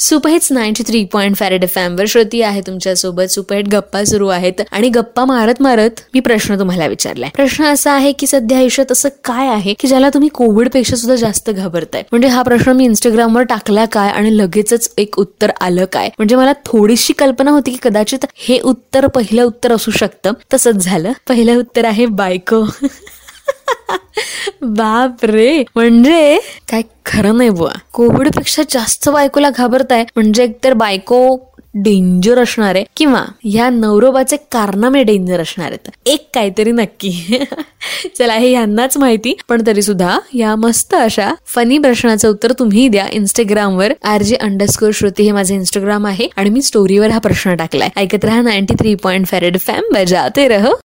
Superhits ninety three point five red एमवर Shruti आहे तुमच्यासोबत. सुपहिट गप्पा सुरू आहेत आणि गप्पा मारत मारत मी प्रश्न तुम्हाला विचारलाय. प्रश्न असा आहे की सध्या आयुष्यात असं काय आहे की ज्याला तुम्ही कोविडपेक्षा सुद्धा जास्त घाबरताय? म्हणजे हा प्रश्न मी इंस्टाग्रामवर टाकला काय आणि लगेचच एक उत्तर आलं काय? म्हणजे मला थोडीशी कल्पना होती की कदाचित हे उत्तर पहिलं उत्तर असू शकतं. तसंच झालं. पहिलं उत्तर आहे बायको. बाप रे म्हणजे? काय खरं नाही बुवा. कोविडपेक्षा जास्त बायकोला घाबरताय म्हणजे एकतर बायको डेंजर असणार आहे किंवा या नवरोबाचे कारनामे डेंजर असणार आहेत. एक काहीतरी नक्की. चला हे यांनाच माहिती पण तरी सुद्धा या मस्त अशा फनी प्रश्नाचं उत्तर तुम्ही द्या इंस्टाग्रामवर आर जे अंडरस्कोर श्रुती हे माझे इंस्टाग्राम आहे आणि मी स्टोरीवर हा प्रश्न टाकलाय. ऐकत राहा ninety three point five red FM बजाते रह.